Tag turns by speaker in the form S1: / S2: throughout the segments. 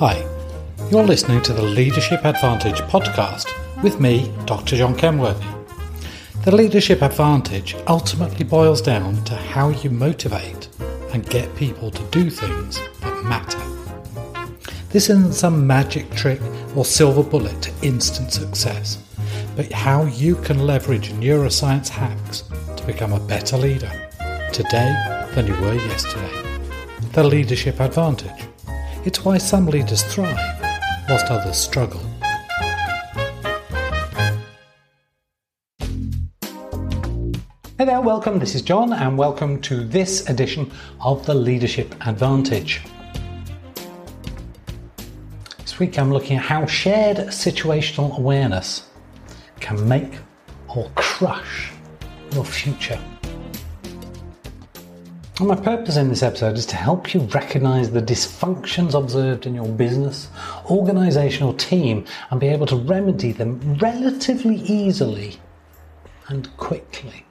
S1: Hi, you're listening to the Leadership Advantage podcast with me, Dr. John Kenworthy. The Leadership Advantage ultimately boils down to how you motivate and get people to do things that matter. This isn't some magic trick or silver bullet to instant success, but how you can leverage neuroscience hacks to become a better leader today than you were yesterday. The Leadership Advantage. It's why some leaders thrive whilst others struggle. Hey there, welcome. This is John, and welcome to this edition of the Leadership Advantage. This week I'm looking at how shared situational awareness can make or crush your future. My purpose in this episode is to help you recognize the dysfunctions observed in your business, organization, or team and be able to remedy them relatively easily and quickly.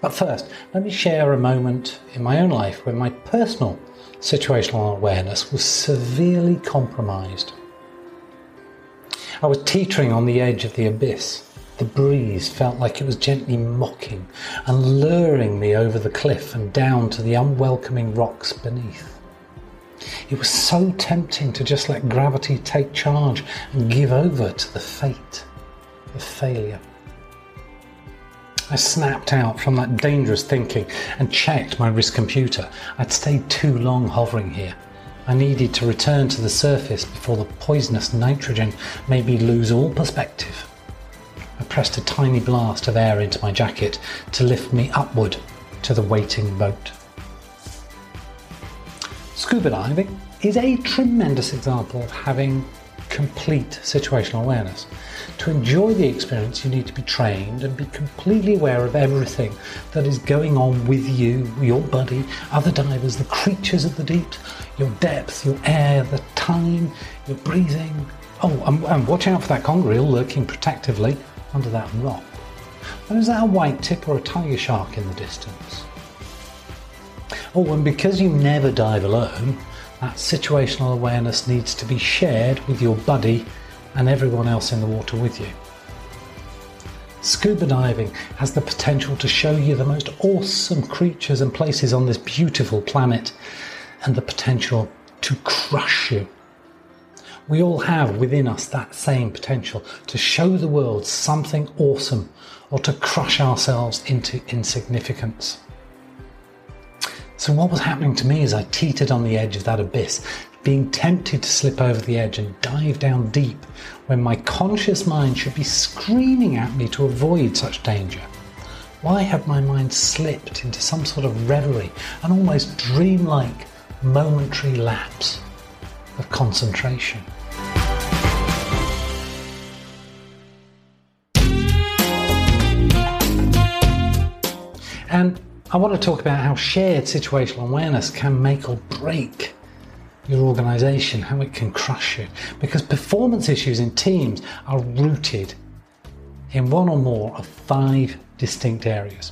S1: But first, let me share a moment in my own life where my personal situational awareness was severely compromised. I was teetering on the edge of the abyss the breeze felt like it was gently mocking and luring me over the cliff and down to the unwelcoming rocks beneath. It was so tempting to just let gravity take charge and give over to the fate of failure. I snapped out from that dangerous thinking and checked my wrist computer. I'd stayed too long hovering here. I needed to return to the surface before the poisonous nitrogen made me lose all perspective. I pressed a tiny blast of air into my jacket to lift me upward to the waiting boat. Scuba diving is a tremendous example of having complete situational awareness. To enjoy the experience, you need to be trained and be completely aware of everything that is going on with you, your body, other divers, the creatures of the deep, your depth, your air, the time, your breathing. Oh, and, and watch out for that conger eel lurking protectively under that rock. And is that a white tip or a tiger shark in the distance? Oh, and because you never dive alone, that situational awareness needs to be shared with your buddy and everyone else in the water with you. Scuba diving has the potential to show you the most awesome creatures and places on this beautiful planet and the potential to crush you we all have within us that same potential to show the world something awesome or to crush ourselves into insignificance. So, what was happening to me as I teetered on the edge of that abyss, being tempted to slip over the edge and dive down deep when my conscious mind should be screaming at me to avoid such danger? Why had my mind slipped into some sort of reverie, an almost dreamlike momentary lapse of concentration? And I want to talk about how shared situational awareness can make or break your organization, how it can crush you. Because performance issues in teams are rooted in one or more of five distinct areas.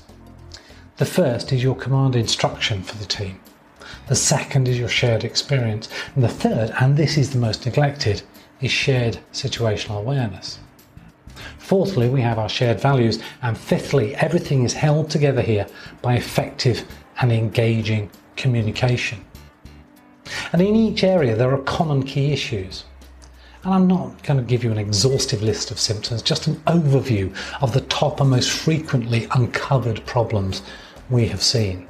S1: The first is your command instruction for the team. The second is your shared experience. And the third, and this is the most neglected, is shared situational awareness. Fourthly, we have our shared values. And fifthly, everything is held together here by effective and engaging communication. And in each area, there are common key issues. And I'm not going to give you an exhaustive list of symptoms, just an overview of the top and most frequently uncovered problems we have seen.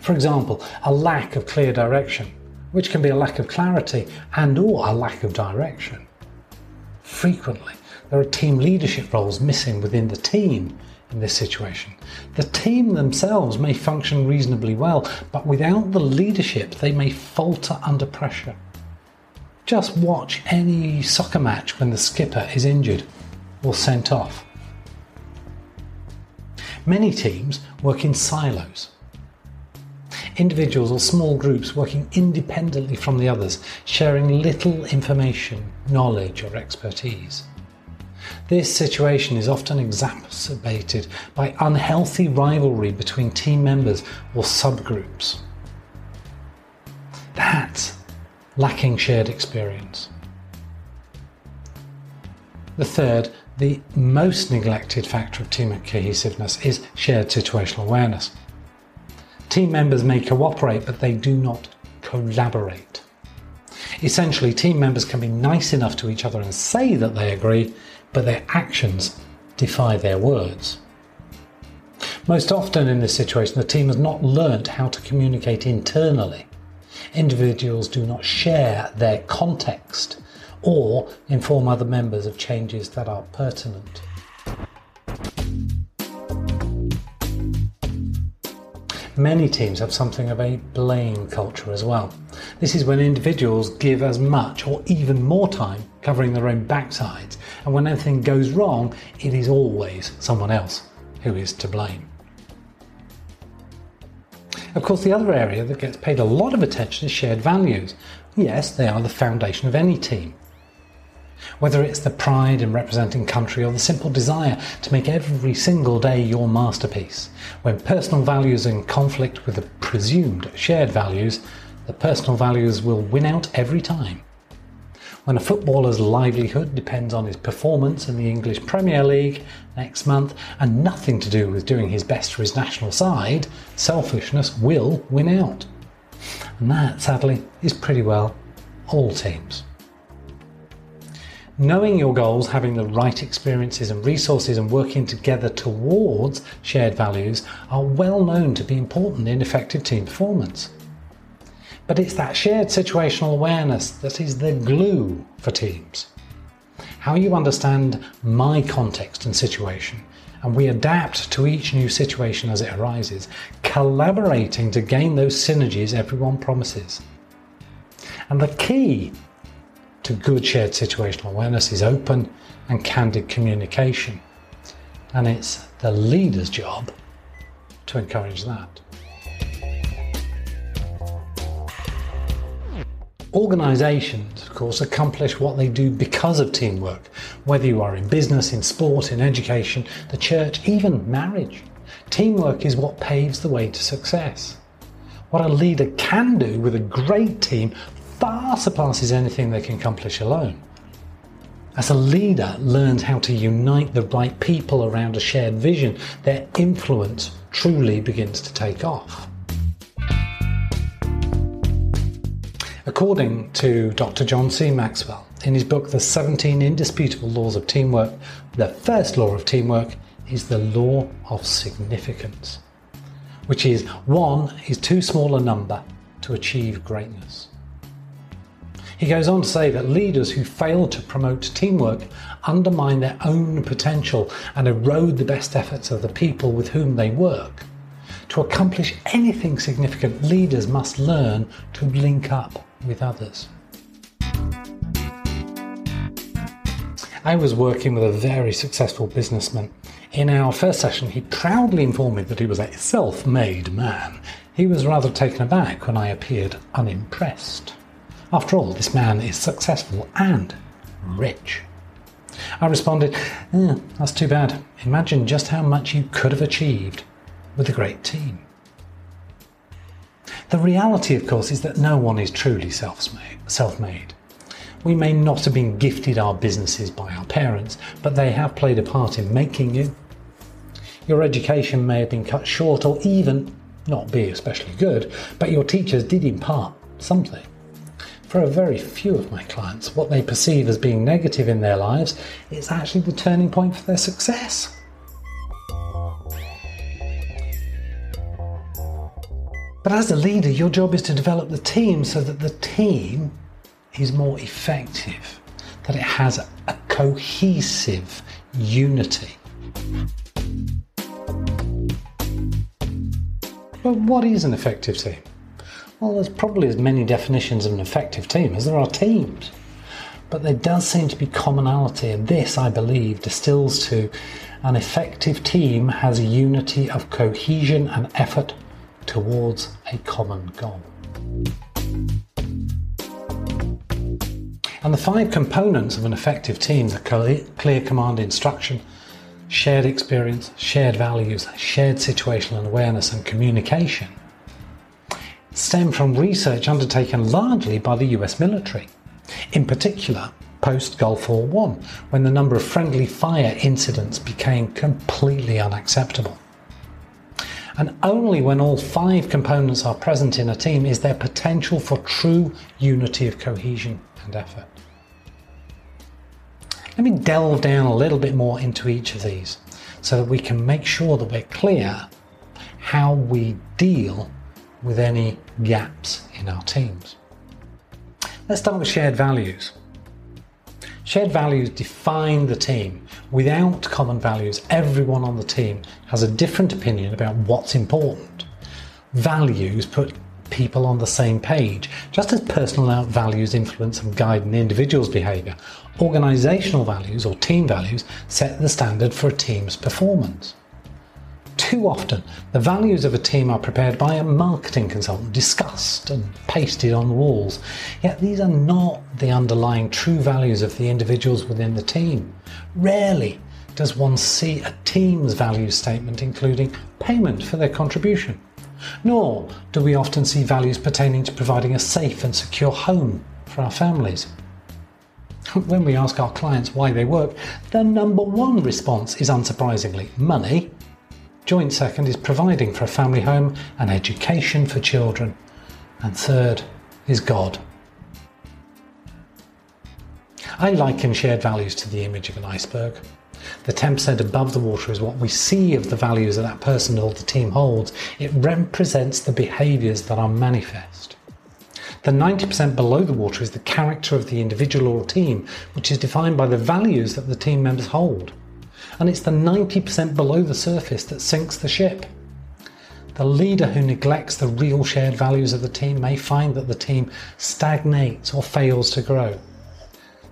S1: For example, a lack of clear direction, which can be a lack of clarity and or a lack of direction. Frequently, there are team leadership roles missing within the team in this situation. The team themselves may function reasonably well, but without the leadership, they may falter under pressure. Just watch any soccer match when the skipper is injured or sent off. Many teams work in silos. Individuals or small groups working independently from the others, sharing little information, knowledge, or expertise. This situation is often exacerbated by unhealthy rivalry between team members or subgroups. That lacking shared experience. The third, the most neglected factor of team cohesiveness is shared situational awareness. Team members may cooperate, but they do not collaborate. Essentially, team members can be nice enough to each other and say that they agree, but their actions defy their words. Most often in this situation, the team has not learnt how to communicate internally. Individuals do not share their context or inform other members of changes that are pertinent. Many teams have something of a blame culture as well. This is when individuals give as much or even more time covering their own backsides, and when anything goes wrong, it is always someone else who is to blame. Of course, the other area that gets paid a lot of attention is shared values. Yes, they are the foundation of any team. Whether it's the pride in representing country or the simple desire to make every single day your masterpiece, when personal values are in conflict with the presumed shared values, the personal values will win out every time. When a footballer's livelihood depends on his performance in the English Premier League next month and nothing to do with doing his best for his national side, selfishness will win out. And that, sadly, is pretty well all teams. Knowing your goals, having the right experiences and resources, and working together towards shared values are well known to be important in effective team performance. But it's that shared situational awareness that is the glue for teams. How you understand my context and situation, and we adapt to each new situation as it arises, collaborating to gain those synergies everyone promises. And the key to good shared situational awareness is open and candid communication. And it's the leader's job to encourage that. Organisations, of course, accomplish what they do because of teamwork, whether you are in business, in sport, in education, the church, even marriage. Teamwork is what paves the way to success. What a leader can do with a great team far surpasses anything they can accomplish alone. As a leader learns how to unite the right people around a shared vision, their influence truly begins to take off. According to Dr. John C. Maxwell, in his book The 17 Indisputable Laws of Teamwork, the first law of teamwork is the law of significance, which is one is too small a number to achieve greatness. He goes on to say that leaders who fail to promote teamwork undermine their own potential and erode the best efforts of the people with whom they work. To accomplish anything significant, leaders must learn to link up with others. I was working with a very successful businessman. In our first session, he proudly informed me that he was a self made man. He was rather taken aback when I appeared unimpressed. After all, this man is successful and rich. I responded, eh, That's too bad. Imagine just how much you could have achieved with a great team. The reality, of course, is that no one is truly self made. We may not have been gifted our businesses by our parents, but they have played a part in making you. Your education may have been cut short or even not be especially good, but your teachers did impart something. For a very few of my clients, what they perceive as being negative in their lives is actually the turning point for their success. But as a leader, your job is to develop the team so that the team is more effective, that it has a cohesive unity. But what is an effective team? Well, there's probably as many definitions of an effective team as there are teams. But there does seem to be commonality, and this, I believe, distills to an effective team has a unity of cohesion and effort towards a common goal. And the five components of an effective team are clear command instruction, shared experience, shared values, shared situational awareness, and communication stem from research undertaken largely by the US military. In particular, post Gulf War I, when the number of friendly fire incidents became completely unacceptable. And only when all five components are present in a team is there potential for true unity of cohesion and effort. Let me delve down a little bit more into each of these so that we can make sure that we're clear how we deal with any gaps in our teams. Let's start with shared values. Shared values define the team. Without common values, everyone on the team has a different opinion about what's important. Values put people on the same page. Just as personal values influence and guide an individual's behaviour, organisational values or team values set the standard for a team's performance. Too often, the values of a team are prepared by a marketing consultant, discussed and pasted on the walls. Yet these are not the underlying true values of the individuals within the team. Rarely does one see a team's value statement including payment for their contribution. Nor do we often see values pertaining to providing a safe and secure home for our families. When we ask our clients why they work, the number one response is unsurprisingly money Joint second is providing for a family home and education for children. And third is God. I liken shared values to the image of an iceberg. The 10% above the water is what we see of the values that that person or the team holds. It represents the behaviours that are manifest. The 90% below the water is the character of the individual or team, which is defined by the values that the team members hold and it's the 90% below the surface that sinks the ship. The leader who neglects the real shared values of the team may find that the team stagnates or fails to grow.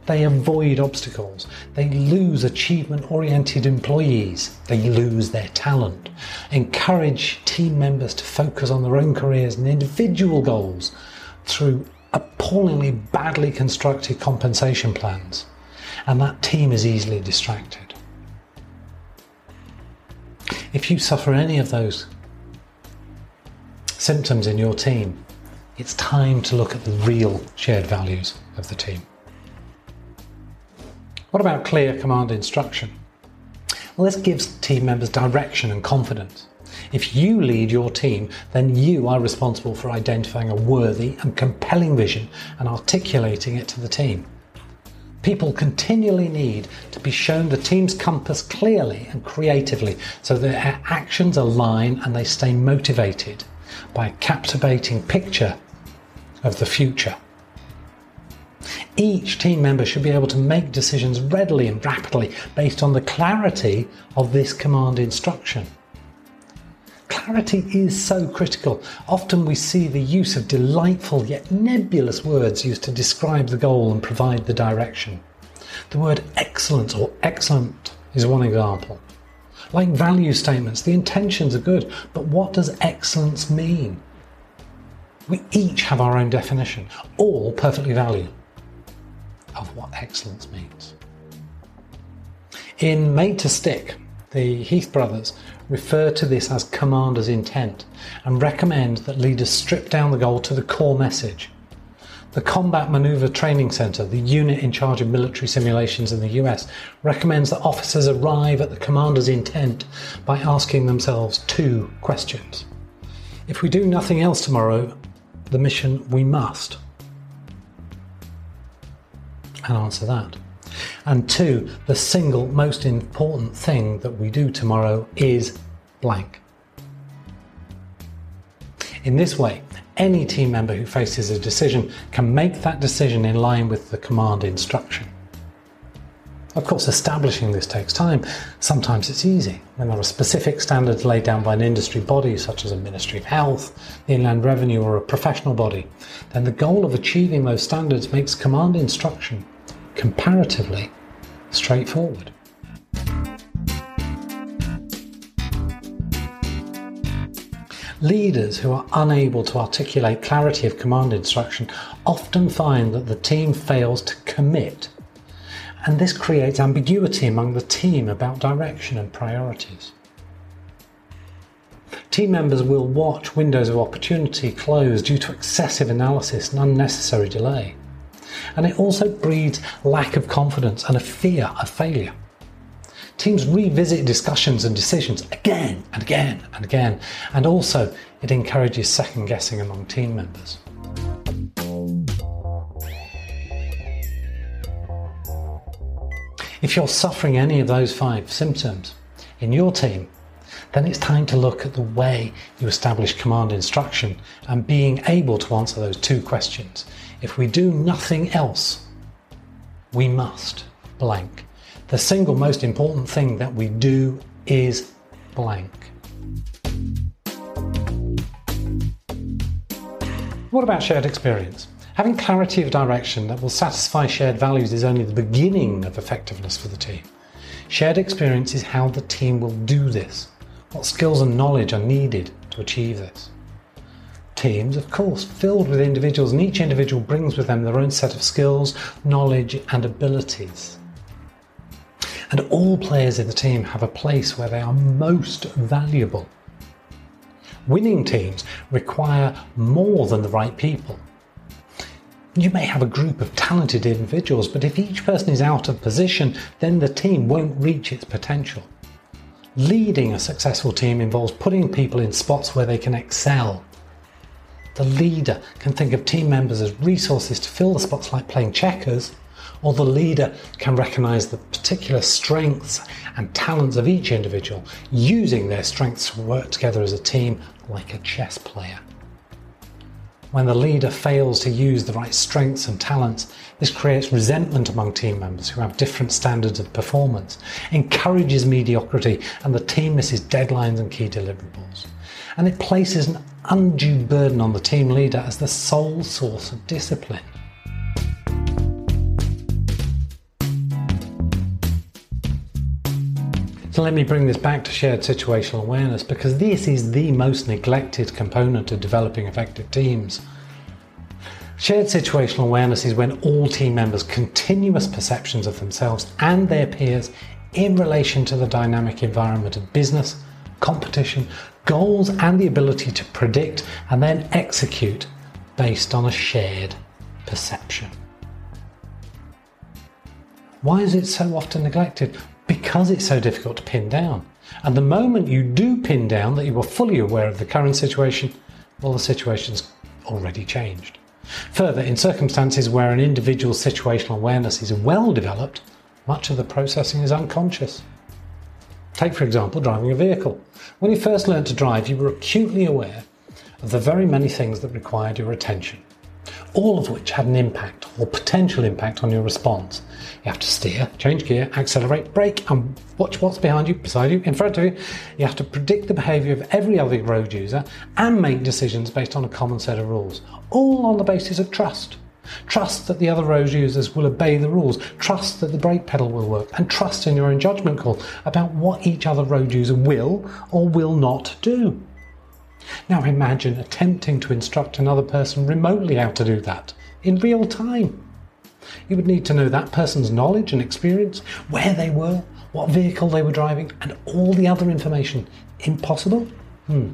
S1: They avoid obstacles. They lose achievement oriented employees. They lose their talent. Encourage team members to focus on their own careers and individual goals through appallingly badly constructed compensation plans. And that team is easily distracted. If you suffer any of those symptoms in your team, it's time to look at the real shared values of the team. What about clear command instruction? Well, this gives team members direction and confidence. If you lead your team, then you are responsible for identifying a worthy and compelling vision and articulating it to the team. People continually need to be shown the team's compass clearly and creatively so their actions align and they stay motivated by a captivating picture of the future. Each team member should be able to make decisions readily and rapidly based on the clarity of this command instruction. Clarity is so critical. Often we see the use of delightful yet nebulous words used to describe the goal and provide the direction. The word excellence or excellent is one example. Like value statements, the intentions are good, but what does excellence mean? We each have our own definition, all perfectly valid, of what excellence means. In Made to Stick, the Heath brothers refer to this as commander's intent and recommend that leaders strip down the goal to the core message. The Combat Maneuver Training Center, the unit in charge of military simulations in the US, recommends that officers arrive at the commander's intent by asking themselves two questions. If we do nothing else tomorrow, the mission we must. And answer that. And two, the single most important thing that we do tomorrow is blank. In this way, any team member who faces a decision can make that decision in line with the command instruction. Of course, establishing this takes time. Sometimes it's easy. When there are specific standards laid down by an industry body, such as a Ministry of Health, the Inland Revenue, or a professional body, then the goal of achieving those standards makes command instruction comparatively straightforward. Leaders who are unable to articulate clarity of command instruction often find that the team fails to commit, and this creates ambiguity among the team about direction and priorities. Team members will watch windows of opportunity close due to excessive analysis and unnecessary delay. And it also breeds lack of confidence and a fear of failure. Teams revisit discussions and decisions again and again and again, and also it encourages second guessing among team members. If you're suffering any of those five symptoms in your team, then it's time to look at the way you establish command instruction and being able to answer those two questions. If we do nothing else, we must blank. The single most important thing that we do is blank. What about shared experience? Having clarity of direction that will satisfy shared values is only the beginning of effectiveness for the team. Shared experience is how the team will do this. What skills and knowledge are needed to achieve this? Teams, of course, filled with individuals, and each individual brings with them their own set of skills, knowledge, and abilities. And all players in the team have a place where they are most valuable. Winning teams require more than the right people. You may have a group of talented individuals, but if each person is out of position, then the team won't reach its potential. Leading a successful team involves putting people in spots where they can excel. The leader can think of team members as resources to fill the spots like playing checkers, or the leader can recognize the particular strengths and talents of each individual, using their strengths to work together as a team like a chess player. When the leader fails to use the right strengths and talents, this creates resentment among team members who have different standards of performance, encourages mediocrity, and the team misses deadlines and key deliverables. And it places an undue burden on the team leader as the sole source of discipline. So let me bring this back to shared situational awareness because this is the most neglected component of developing effective teams. Shared situational awareness is when all team members' continuous perceptions of themselves and their peers in relation to the dynamic environment of business, competition, goals, and the ability to predict and then execute based on a shared perception. Why is it so often neglected? Because it's so difficult to pin down. And the moment you do pin down that you are fully aware of the current situation, well, the situation's already changed. Further, in circumstances where an individual's situational awareness is well developed, much of the processing is unconscious. Take, for example, driving a vehicle. When you first learned to drive, you were acutely aware of the very many things that required your attention all of which had an impact or potential impact on your response. You have to steer, change gear, accelerate, brake, and watch what's behind you, beside you, in front of you. You have to predict the behaviour of every other road user and make decisions based on a common set of rules, all on the basis of trust. Trust that the other road users will obey the rules, trust that the brake pedal will work, and trust in your own judgment call about what each other road user will or will not do. Now imagine attempting to instruct another person remotely how to do that in real time. You would need to know that person's knowledge and experience, where they were, what vehicle they were driving, and all the other information. Impossible? Hmm.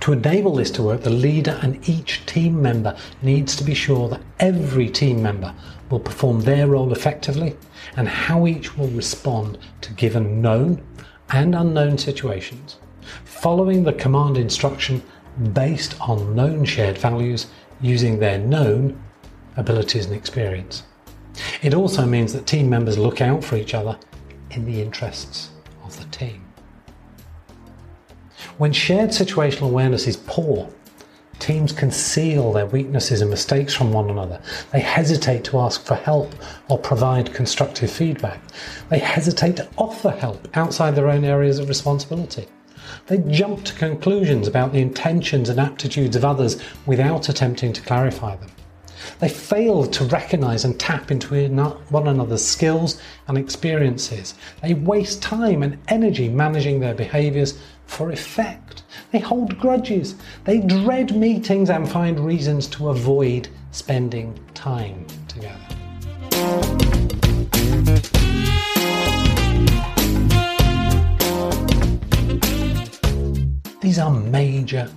S1: To enable this to work, the leader and each team member needs to be sure that every team member will perform their role effectively and how each will respond to given known and unknown situations following the command instruction based on known shared values using their known abilities and experience. It also means that team members look out for each other in the interests of the team. When shared situational awareness is poor, teams conceal their weaknesses and mistakes from one another. They hesitate to ask for help or provide constructive feedback. They hesitate to offer help outside their own areas of responsibility. They jump to conclusions about the intentions and aptitudes of others without attempting to clarify them. They fail to recognize and tap into one another's skills and experiences. They waste time and energy managing their behaviors for effect. They hold grudges. They dread meetings and find reasons to avoid spending time together. These are major,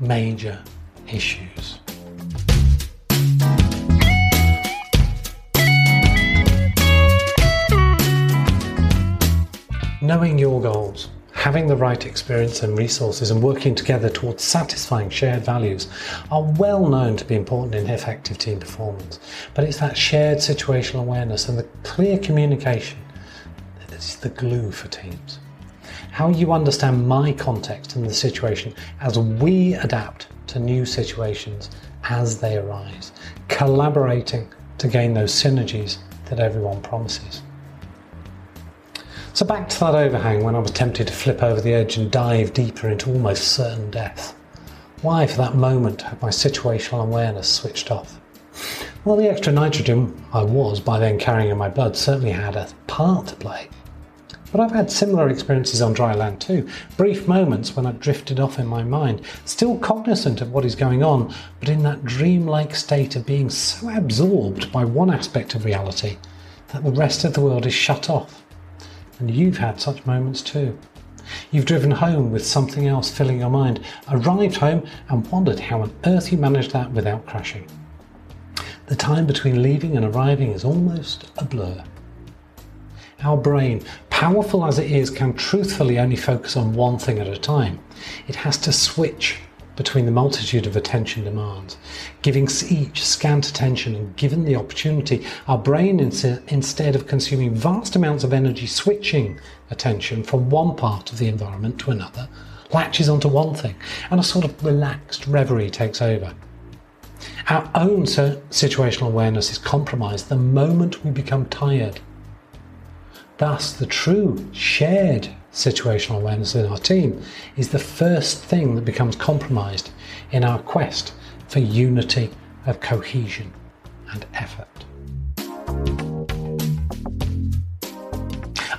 S1: major issues. Knowing your goals, having the right experience and resources, and working together towards satisfying shared values are well known to be important in effective team performance. But it's that shared situational awareness and the clear communication that is the glue for teams. How you understand my context and the situation as we adapt to new situations as they arise, collaborating to gain those synergies that everyone promises. So back to that overhang when I was tempted to flip over the edge and dive deeper into almost certain death. Why, for that moment, had my situational awareness switched off? Well, the extra nitrogen I was by then carrying in my blood certainly had a part to play. But I've had similar experiences on dry land too. Brief moments when I've drifted off in my mind, still cognizant of what is going on, but in that dreamlike state of being so absorbed by one aspect of reality that the rest of the world is shut off. And you've had such moments too. You've driven home with something else filling your mind, arrived home and wondered how on earth you managed that without crashing. The time between leaving and arriving is almost a blur. Our brain, powerful as it is, can truthfully only focus on one thing at a time. It has to switch between the multitude of attention demands. Giving each scant attention and given the opportunity, our brain, instead of consuming vast amounts of energy switching attention from one part of the environment to another, latches onto one thing and a sort of relaxed reverie takes over. Our own situational awareness is compromised the moment we become tired Thus, the true shared situational awareness in our team is the first thing that becomes compromised in our quest for unity of cohesion and effort.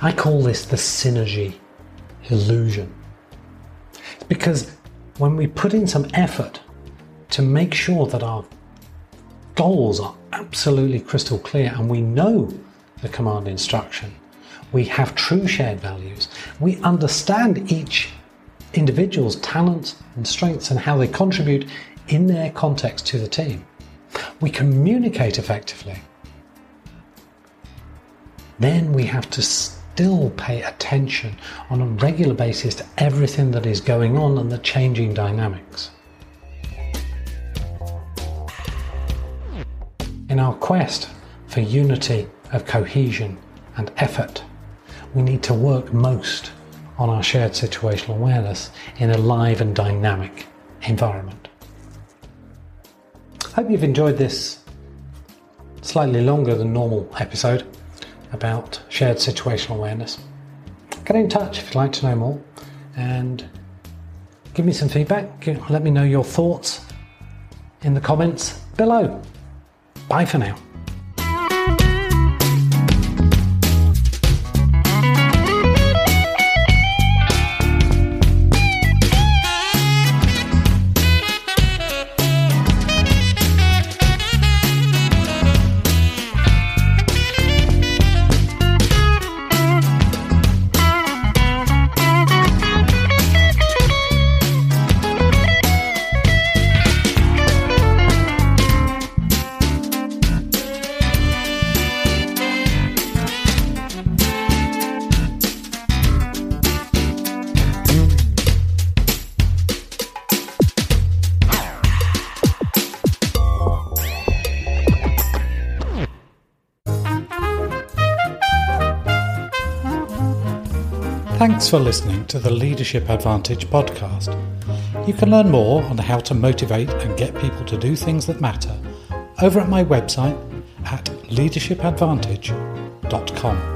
S1: I call this the synergy illusion. Because when we put in some effort to make sure that our goals are absolutely crystal clear and we know the command instruction, we have true shared values, we understand each individual's talents and strengths and how they contribute in their context to the team. We communicate effectively. Then we have to still pay attention on a regular basis to everything that is going on and the changing dynamics. In our quest for unity of cohesion and effort, we need to work most on our shared situational awareness in a live and dynamic environment. I hope you've enjoyed this slightly longer than normal episode about shared situational awareness. Get in touch if you'd like to know more and give me some feedback. Let me know your thoughts in the comments below. Bye for now. Thanks for listening to the Leadership Advantage podcast. You can learn more on how to motivate and get people to do things that matter over at my website at leadershipadvantage.com.